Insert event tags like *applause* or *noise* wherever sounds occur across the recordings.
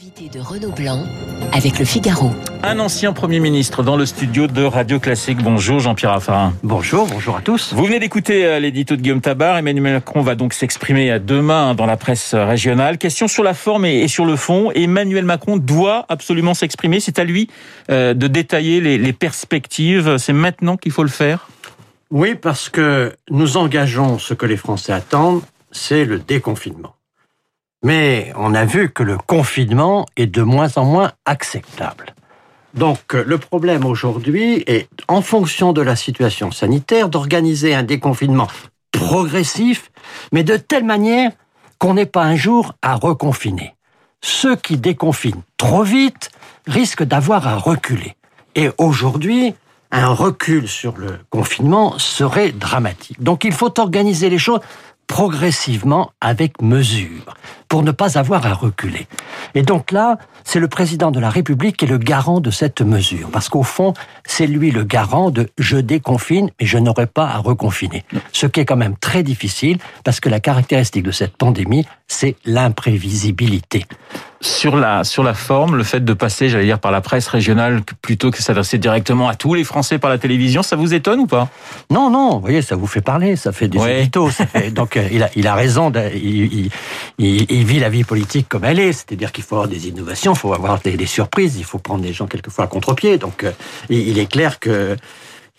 Invité de Renaud Blanc avec le Figaro. Un ancien Premier ministre dans le studio de Radio Classique. Bonjour Jean-Pierre Raffarin. Bonjour, bonjour à tous. Vous venez d'écouter euh, l'édito de Guillaume Tabar. Emmanuel Macron va donc s'exprimer demain dans la presse régionale. Question sur la forme et sur le fond. Emmanuel Macron doit absolument s'exprimer. C'est à lui euh, de détailler les perspectives. C'est maintenant qu'il faut le faire? Oui, parce que nous engageons ce que les Français attendent, c'est le déconfinement. Mais on a vu que le confinement est de moins en moins acceptable. Donc euh, le problème aujourd'hui est, en fonction de la situation sanitaire, d'organiser un déconfinement progressif, mais de telle manière qu'on n'ait pas un jour à reconfiner. Ceux qui déconfinent trop vite risquent d'avoir à reculer. Et aujourd'hui, un recul sur le confinement serait dramatique. Donc il faut organiser les choses progressivement avec mesure pour ne pas avoir à reculer. Et donc là, c'est le président de la République qui est le garant de cette mesure. Parce qu'au fond, c'est lui le garant de je déconfine, mais je n'aurai pas à reconfiner. Ce qui est quand même très difficile parce que la caractéristique de cette pandémie, c'est l'imprévisibilité. Sur la, sur la forme, le fait de passer, j'allais dire, par la presse régionale plutôt que s'adresser directement à tous les Français par la télévision, ça vous étonne ou pas? Non, non, vous voyez, ça vous fait parler, ça fait des ouais. *laughs* donc euh, il, a, il a raison, il, il, il vit la vie politique comme elle est, c'est-à-dire qu'il faut avoir des innovations, il faut avoir des, des, surprises, il faut prendre des gens quelquefois à contre-pied. Donc, euh, il est clair que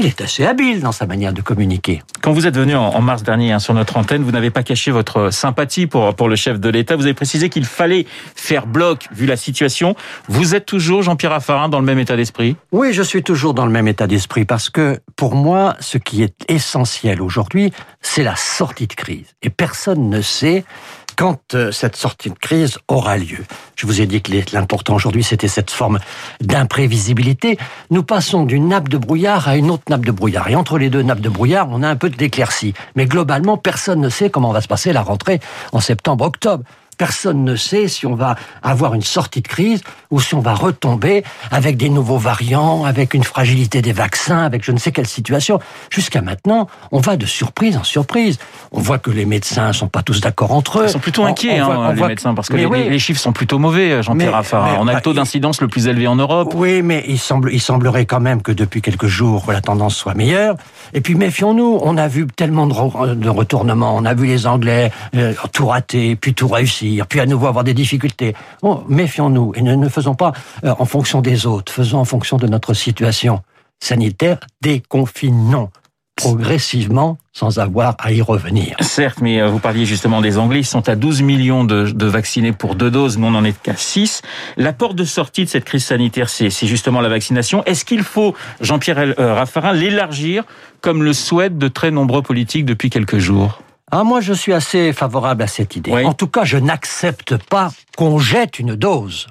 il est assez habile dans sa manière de communiquer. Quand vous êtes venu en mars dernier hein, sur notre antenne, vous n'avez pas caché votre sympathie pour, pour le chef de l'État. Vous avez précisé qu'il fallait faire bloc vu la situation. Vous êtes toujours, Jean-Pierre Raffarin, dans le même état d'esprit? Oui, je suis toujours dans le même état d'esprit parce que pour moi, ce qui est essentiel aujourd'hui, c'est la sortie de crise. Et personne ne sait quand euh, cette sortie de crise aura lieu. Je vous ai dit que l'important aujourd'hui, c'était cette forme d'imprévisibilité. Nous passons d'une nappe de brouillard à une autre nappe de brouillard. Et entre les deux nappes de brouillard, on a un peu d'éclaircie. Mais globalement, personne ne sait comment va se passer la rentrée en septembre-octobre. Personne ne sait si on va avoir une sortie de crise ou si on va retomber avec des nouveaux variants, avec une fragilité des vaccins, avec je ne sais quelle situation. Jusqu'à maintenant, on va de surprise en surprise. On voit que les médecins sont pas tous d'accord entre eux. Ils sont plutôt inquiets, on, on hein, les médecins, parce que les, oui. les, chiffres sont plutôt mauvais, Jean-Pierre Raffarin. On a le taux d'incidence le plus élevé en Europe. Oui, mais il, semble, il semblerait quand même que depuis quelques jours, la tendance soit meilleure. Et puis méfions-nous, on a vu tellement de, de retournements. On a vu les Anglais euh, tout rater, puis tout réussir puis à nouveau avoir des difficultés. Méfions-nous et ne, ne faisons pas euh, en fonction des autres, faisons en fonction de notre situation sanitaire, déconfinons progressivement sans avoir à y revenir. Certes, mais euh, vous parliez justement des Anglais, ils sont à 12 millions de, vaccinés pour deux doses, nous on n'en est qu'à 6. La porte de sortie de cette crise sanitaire, c'est justement la vaccination. Est-ce qu'il faut, Jean-Pierre euh, Raffarin, l'élargir comme le souhaitent de très nombreux politiques depuis quelques jours? Ah, moi, je suis assez favorable à cette idée. En tout cas, je n'accepte pas qu'on jette une dose.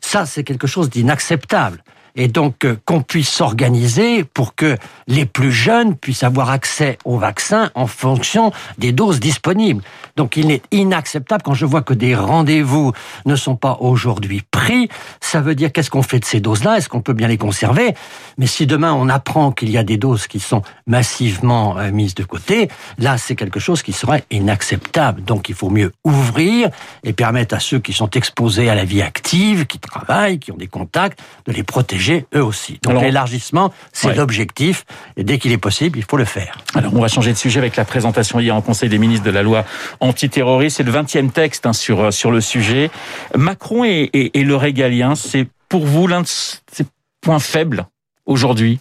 Ça, c'est quelque chose d'inacceptable et donc euh, qu'on puisse s'organiser pour que les plus jeunes puissent avoir accès au vaccin en fonction des doses disponibles. Donc il est inacceptable quand je vois que des rendez-vous ne sont pas aujourd'hui pris. Ça veut dire qu'est-ce qu'on fait de ces doses-là? Est-ce qu'on peut bien les conserver? Mais si demain on apprend qu'il y a des doses qui sont massivement euh, mises de côté, là c'est quelque chose qui serait inacceptable. Donc il faut mieux ouvrir et permettre à ceux qui sont exposés à la vie active, qui travaillent, qui ont des contacts, de les protéger eux aussi. Donc l'élargissement, c'est l'objectif, et dès qu'il est possible, il faut le faire. Alors on va changer de sujet avec la présentation hier en Conseil des ministres de la loi antiterroriste. C'est le 20e texte hein, sur, euh, sur le sujet. Macron et, et, et le régalien, c'est pour vous l'un de ses points faibles aujourd'hui?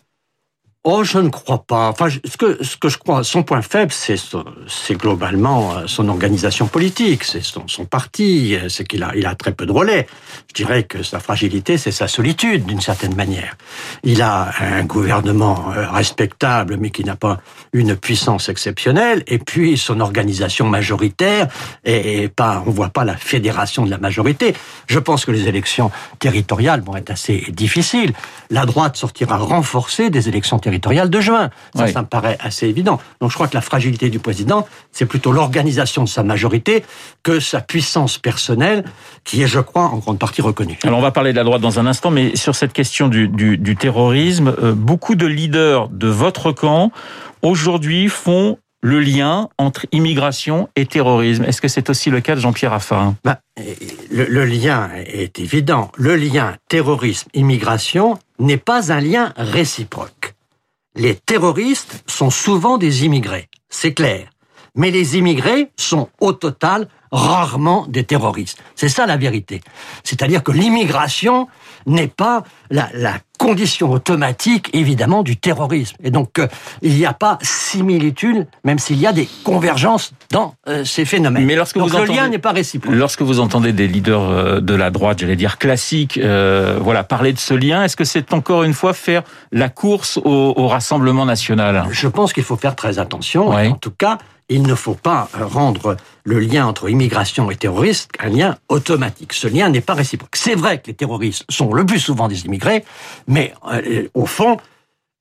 Oh, je ne crois pas. Enfin, ce que, ce que je crois, son point faible, c'est, globalement euh, son organisation politique, c'est son, parti, euh, c'est qu'il a, il a très peu de relais. Je dirais que sa fragilité, c'est sa solitude, d'une certaine manière. Il a un gouvernement euh, respectable, mais qui n'a pas une puissance exceptionnelle, et puis son organisation majoritaire, et pas, on voit pas la fédération de la majorité. Je pense que les élections territoriales vont être assez difficiles. La droite sortira renforcée des élections territoriales de juin. Ça, ça me paraît assez évident. Donc je crois que la fragilité du président, c'est plutôt l'organisation de sa majorité que sa puissance personnelle, qui est, je crois, en grande partie reconnue. Alors on va parler de la droite dans un instant, mais sur cette question du, du, du terrorisme, euh, beaucoup de leaders de votre camp aujourd'hui font le lien entre immigration et terrorisme. Est-ce que c'est aussi le cas de Jean-Pierre Raffarin? Le, le, lien est évident. Le lien terrorisme-immigration n'est pas un lien réciproque. Les terroristes sont souvent des immigrés, c'est clair. Mais les immigrés sont au total rarement des terroristes. C'est ça la vérité. C'est-à-dire que l'immigration n'est pas la, la, condition automatique, évidemment, du terrorisme. Et donc, euh, il n'y a pas similitude, même s'il y a des convergences dans euh, ces phénomènes. Mais lorsque donc, vous le entendez, lien n'est pas réciproque. Lorsque vous entendez des leaders euh, de la droite, j'allais dire classiques, voilà, parler de ce lien, est-ce que c'est encore une fois faire la course au, au Rassemblement national? Je pense qu'il faut faire très attention. En tout cas, il ne faut pas rendre le lien entre immigration et terrorisme un lien automatique. Ce lien n'est pas réciproque. C'est vrai que les terroristes sont le plus souvent des immigrés, mais euh, au fond,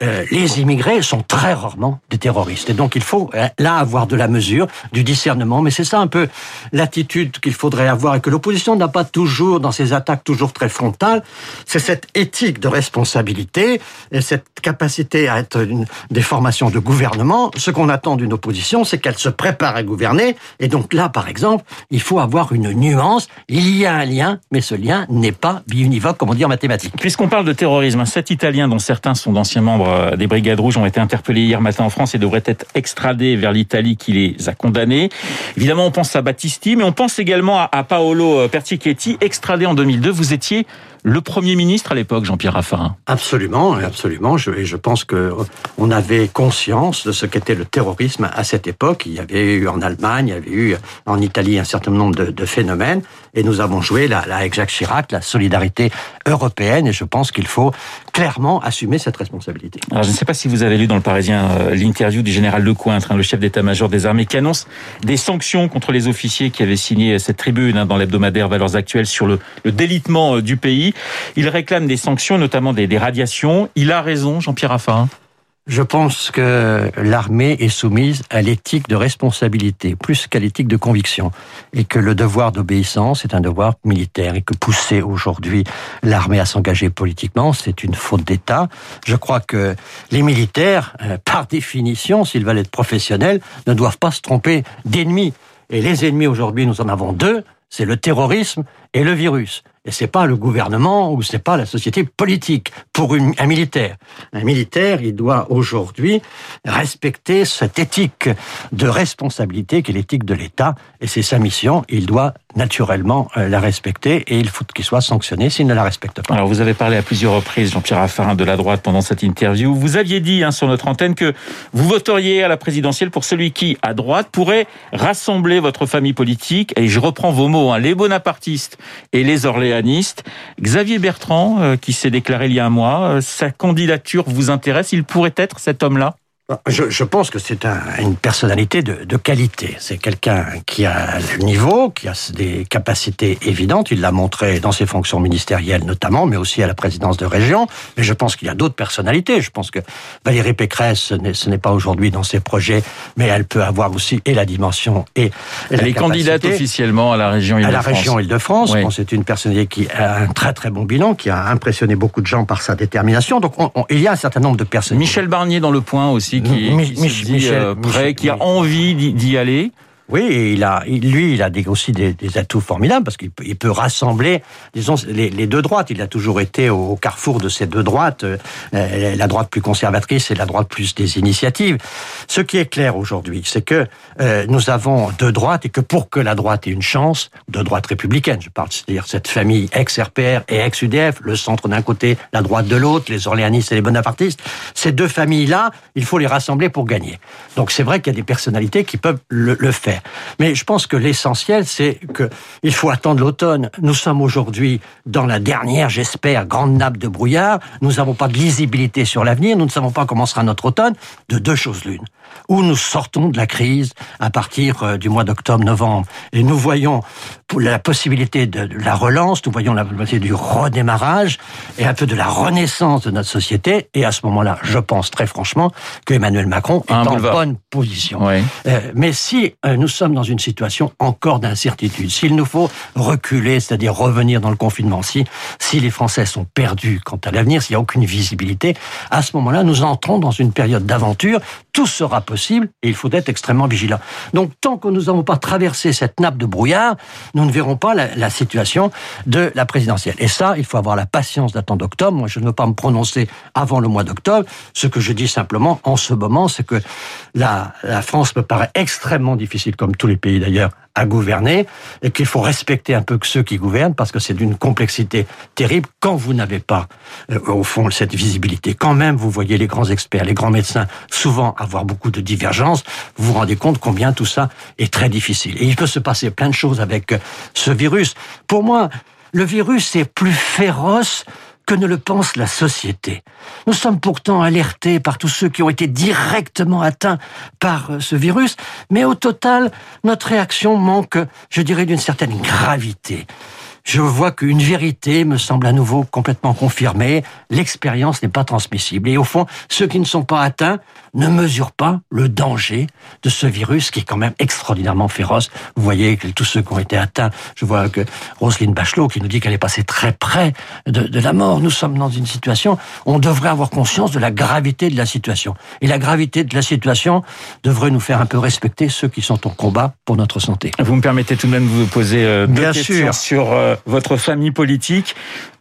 euh, les immigrés sont très rarement des terroristes. Et donc il faut euh, là avoir de la mesure, du discernement. Mais c'est ça un peu l'attitude qu'il faudrait avoir et que l'opposition n'a pas toujours dans ses attaques toujours très frontales. C'est cette éthique de responsabilité et cette capacité à être une, des formations de gouvernement. Ce qu'on attend d'une opposition, c'est qu'elle se prépare à gouverner. Et donc là, par exemple, il faut avoir une nuance. Il y a un lien, mais ce lien n'est pas biunivoque, comme on dit en mathématiques. Puisqu'on parle de terrorisme, cet Italien dont certains sont d'anciens membres des Brigades Rouges ont été interpellés hier matin en France et devraient être extradés vers l'Italie qui les a condamnés. Évidemment, on pense à Battisti, mais on pense également à Paolo Pertichetti, extradé en 2002. Vous étiez le Premier ministre à l'époque, Jean-Pierre Raffarin. Absolument, absolument. Je, et je pense que on avait conscience de ce qu'était le terrorisme à cette époque. Il y avait eu en Allemagne, il y avait eu en Italie un certain nombre de, de phénomènes, et nous avons joué là, là avec Jacques Chirac la solidarité européenne. Et je pense qu'il faut clairement assumer cette responsabilité. Alors, je ne sais pas si vous avez lu dans le Parisien euh, l'interview du général Lecointre, hein, le chef d'état-major des armées, qui annonce des sanctions contre les officiers qui avaient signé cette tribune hein, dans l'hebdomadaire Valeurs Actuelles sur le, le délitement euh, du pays. Il réclame des sanctions, notamment des, radiations. Il a raison, Jean-Pierre Raffarin je pense que l'armée est soumise à l'éthique de responsabilité, plus qu'à l'éthique de conviction, et que le devoir d'obéissance est un devoir militaire, et que pousser aujourd'hui l'armée à s'engager politiquement, c'est une faute d'État. Je crois que les militaires, par définition, s'ils veulent être professionnels, ne doivent pas se tromper d'ennemis. Et les ennemis aujourd'hui, nous en avons deux, c'est le terrorisme et le virus. Et c'est pas le gouvernement ou c'est pas la société politique pour un militaire. Un militaire, il doit aujourd'hui respecter cette éthique de responsabilité qui est l'éthique de l'État et c'est sa mission. Il doit naturellement la respecter et il faut qu'il soit sanctionné s'il ne la respecte pas. Alors vous avez parlé à plusieurs reprises, Jean-Pierre Raffarin, de la droite pendant cette interview. Vous aviez dit hein, sur notre antenne que vous voteriez à la présidentielle pour celui qui, à droite, pourrait rassembler votre famille politique. Et je reprends vos mots, hein, les bonapartistes et les Xavier Bertrand, euh, qui s'est déclaré il y a un mois, euh, sa candidature vous intéresse? Il pourrait être cet homme-là? Je, je, pense que c'est un, une personnalité de, de qualité. C'est quelqu'un qui a le niveau, qui a des capacités évidentes. Il l'a montré dans ses fonctions ministérielles notamment, mais aussi à la présidence de région. Mais je pense qu'il y a d'autres personnalités. Je pense que Valérie Pécresse, ce n'est pas aujourd'hui dans ses projets, mais elle peut avoir aussi et la dimension et, et elle la est candidate officiellement à la région Île-de-France. À la région Île-de-France. Oui. c'est une personnalité qui a un très très bon bilan, qui a impressionné beaucoup de gens par sa détermination. Donc on, on, il y a un certain nombre de personnes. Michel Barnier dans le point aussi qui, qui se dit Michel, euh, prêt, Michel, qui a envie d'y aller. Oui, il a, lui, il a aussi des, atouts formidables parce qu'il peut, rassembler, disons, les, deux droites. Il a toujours été au, carrefour de ces deux droites, euh, la droite plus conservatrice et la droite plus des initiatives. Ce qui est clair aujourd'hui, c'est que euh, nous avons deux droites et que pour que la droite ait une chance, deux droites républicaines, je parle, c'est-à-dire cette famille ex-RPR et ex-UDF, le centre d'un côté, la droite de l'autre, les orléanistes et les bonapartistes, ces deux familles-là, il faut les rassembler pour gagner. Donc c'est vrai qu'il y a des personnalités qui peuvent le faire. Mais je pense que l'essentiel, c'est qu'il faut attendre l'automne. Nous sommes aujourd'hui dans la dernière, j'espère, grande nappe de brouillard. Nous n'avons pas de lisibilité sur l'avenir. Nous ne savons pas comment sera notre automne. De deux choses l'une. Où nous sortons de la crise à partir du mois d'octobre-novembre. Et nous voyons la possibilité de la relance, nous voyons la possibilité du redémarrage et un peu de la renaissance de notre société. Et à ce moment-là, je pense très franchement que Emmanuel Macron est en bonne position. Oui. Euh, mais si euh, nous nous sommes dans une situation encore d'incertitude. S'il nous faut reculer, c'est-à-dire revenir dans le confinement, si, si les Français sont perdus quant à l'avenir, s'il n'y a aucune visibilité, à ce moment-là, nous entrons dans une période d'aventure. Tout sera possible et il faut être extrêmement vigilant. Donc, tant que nous n'avons pas traversé cette nappe de brouillard, nous ne verrons pas la, situation de la présidentielle. Et ça, il faut avoir la patience d'attendre octobre. Moi, je ne veux pas me prononcer avant le mois d'octobre. Ce que je dis simplement en ce moment, c'est que la France me paraît extrêmement difficile, comme tous les pays d'ailleurs, à gouverner et qu'il faut respecter un peu que ceux qui gouvernent parce que c'est d'une complexité terrible quand vous n'avez pas euh, au fond cette visibilité. Quand même vous voyez les grands experts, les grands médecins souvent avoir beaucoup de divergences, vous vous rendez compte combien tout ça est très difficile. Et il peut se passer plein de choses avec euh, ce virus. Pour moi, le virus est plus féroce que ne le pense la société. Nous sommes pourtant alertés par tous ceux qui ont été directement atteints par euh, ce virus, mais au total, notre réaction manque, je dirais, d'une certaine gravité je vois qu'une vérité me semble à nouveau complètement confirmée. L'expérience n'est pas transmissible. Et au fond, ceux qui ne sont pas atteints ne mesurent pas le danger de ce virus qui est quand même extraordinairement féroce. Vous voyez que tous ceux qui ont été atteints, je vois que Roselyne Bachelot qui nous dit qu'elle est passée très près de, de la mort. Nous sommes dans une situation, on devrait avoir conscience de la gravité de la situation. Et la gravité de la situation devrait nous faire un peu respecter ceux qui sont en combat pour notre santé. Vous me permettez tout de même de vous poser euh, deux Bien questions sûr. sur euh, votre famille politique.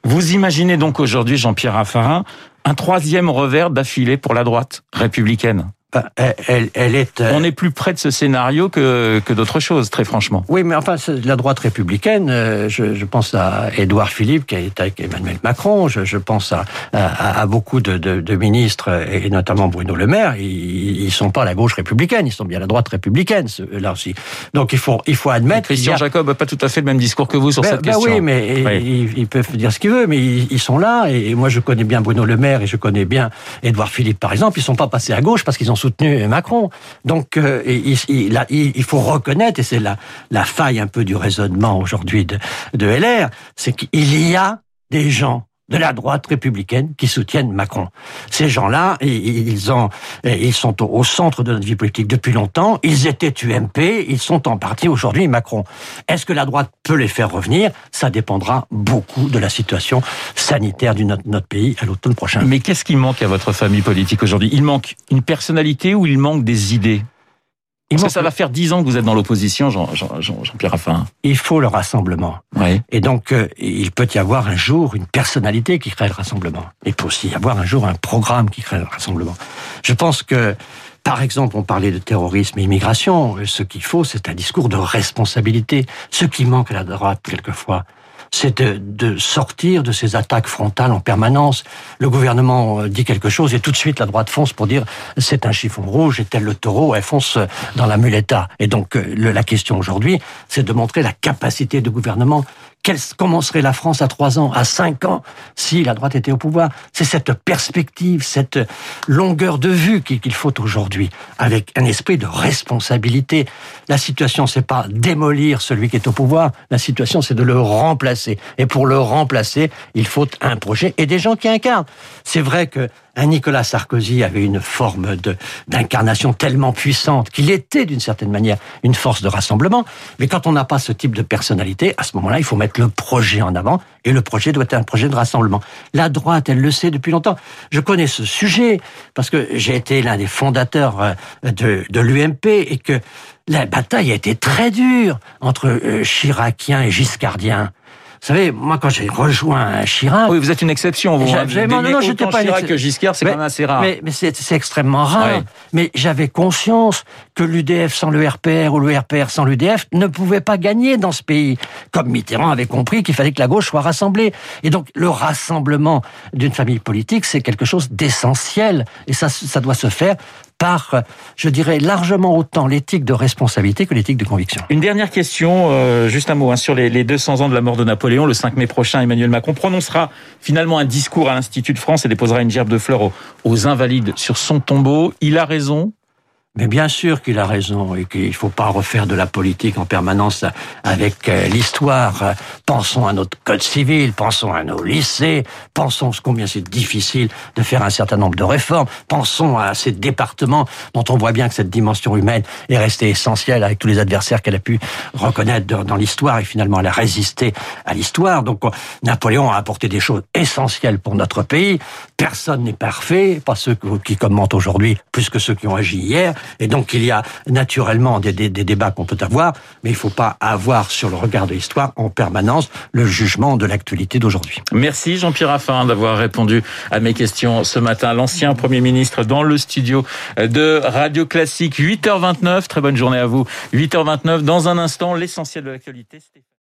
Vous imaginez donc aujourd'hui, Jean-Pierre Raffarin, un troisième revers d'affilée pour la droite républicaine elle, elle- elle est... euh, On est plus près de ce scénario que, que d'autres choses, très franchement. Oui, mais enfin, la droite républicaine, euh, je, je pense à Édouard Philippe qui été avec Emmanuel Macron, je, je pense à, à, à beaucoup de, de, de ministres, et notamment Bruno Le Maire, ils, ils sont pas à la gauche républicaine, ils sont bien à la droite républicaine, ceux-là aussi. Donc il faut, il faut admettre... y Christian a- Jacob n'a pas tout à fait le même discours que vous sur ben, cette ben question. oui, mais Oui. Ils, ils peuvent dire ce qu'ils veulent, mais ils, ils sont là. Et, et moi, je connais bien Bruno Le Maire et je connais bien Édouard Philippe, par exemple. Ils sont pas passés à gauche parce qu'ils ont soutenu Macron. Donc, euh, il, faut reconnaître, et c'est la, la faille un peu du raisonnement aujourd'hui de, de LR, c'est qu'il y a des gens de la droite républicaine qui soutiennent Macron. Ces gens-là, ils ils ont, ils sont au- centre de notre vie politique depuis longtemps. Ils étaient UMP, ils sont en partie aujourd'hui Macron. Est-ce que la droite peut les faire revenir? Ça dépendra beaucoup de la situation sanitaire de notre pays à l'automne prochain. Mais qu'est-ce qui manque à votre famille politique aujourd'hui? Il manque une personnalité ou il manque des idées? Ça va faire dix ans que vous êtes dans l'opposition, Jean- Jean- Jean- Jean-Pierre Raffarin. il faut le rassemblement. Oui. Et donc, euh, il peut y avoir un jour une personnalité qui crée le rassemblement. Il peut aussi y avoir un jour un programme qui crée le rassemblement. Je pense que, par exemple, on parlait de terrorisme et immigration. Ce qu'il faut, c'est un discours de responsabilité. Ce qui manque à la droite, quelquefois, c'est de, sortir de ces attaques frontales en permanence. Le gouvernement euh, dit quelque chose et tout de suite la droite fonce pour dire c'est un chiffon rouge et tel le taureau, elle fonce dans la muleta. Et donc euh, la question aujourd'hui, c'est de montrer la capacité de gouvernement. Quelle, comment serait la France à trois ans, à cinq ans, si la droite était au pouvoir? C'est cette perspective, cette longueur de vue qu'il qu'il faut aujourd'hui, avec un esprit de responsabilité. La situation, c'est pas démolir celui qui est au pouvoir. La situation, c'est de le remplacer. Et pour le remplacer, il faut un projet et des gens qui incarnent. C'est vrai que un Nicolas Sarkozy avait une forme d'incarnation tellement puissante qu'il était d'une certaine manière une force de rassemblement. Mais quand on n'a pas ce type de personnalité, à ce moment-là, il faut mettre le projet en avant et le projet doit être un projet de rassemblement. La droite, elle le sait depuis longtemps. Je connais ce sujet parce que j'ai été l'un des fondateurs euh, de, de l'UMP et que la bataille a été très dure entre euh, Chiraciens et Giscardiens. Vous savez, moi, quand j'ai rejoint Chirac, Oui, vous êtes une exception. Vous J'avais- D'aimer non, non, non, j'étais pas Chirac que Giscard, c'est quand même assez rare. Mais, mais c'est extrêmement rare. Mais j'avais conscience que l'UDF sans le RPR ou le RPR sans l'UDF ne pouvait pas gagner dans ce pays. Comme Mitterrand avait compris qu'il fallait que la gauche soit rassemblée. Et donc le rassemblement d'une famille politique, c'est quelque chose d'essentiel. Et ça, ça doit se faire par, je dirais, largement autant l'éthique de responsabilité que l'éthique de conviction. Une dernière question, euh, juste un mot hein, sur les, les 200 ans de la mort de Napoléon. Le 5 mai prochain, Emmanuel Macron prononcera finalement un discours à l'Institut de France et déposera une gerbe de fleurs aux, aux invalides sur son tombeau. Il a raison Mais bien sûr qu'il a raison et qu'il faut pas refaire de la politique en permanence avec euh, l'histoire. Pensons à notre code civil, pensons à nos lycées, pensons combien c'est difficile de faire un certain nombre de réformes, pensons à ces départements dont on voit bien que cette dimension humaine est restée essentielle avec tous les adversaires qu'elle a pu reconnaître dans l'histoire et finalement elle a résisté à l'histoire. Donc Napoléon a apporté des choses essentielles pour notre pays. Personne n'est parfait, pas ceux qui commentent aujourd'hui plus que ceux qui ont agi hier. Et donc il y a naturellement des, débats qu'on peut avoir, mais il ne faut pas avoir sur le regard de l'histoire en permanence le jugement de l'actualité d'aujourd'hui. Merci Jean-Pierre Raffarin d'avoir répondu à mes questions ce matin. L'ancien Premier ministre dans le studio de Radio Classique, 8h29. Très bonne journée à vous. 8h29, dans un instant, l'essentiel de l'actualité.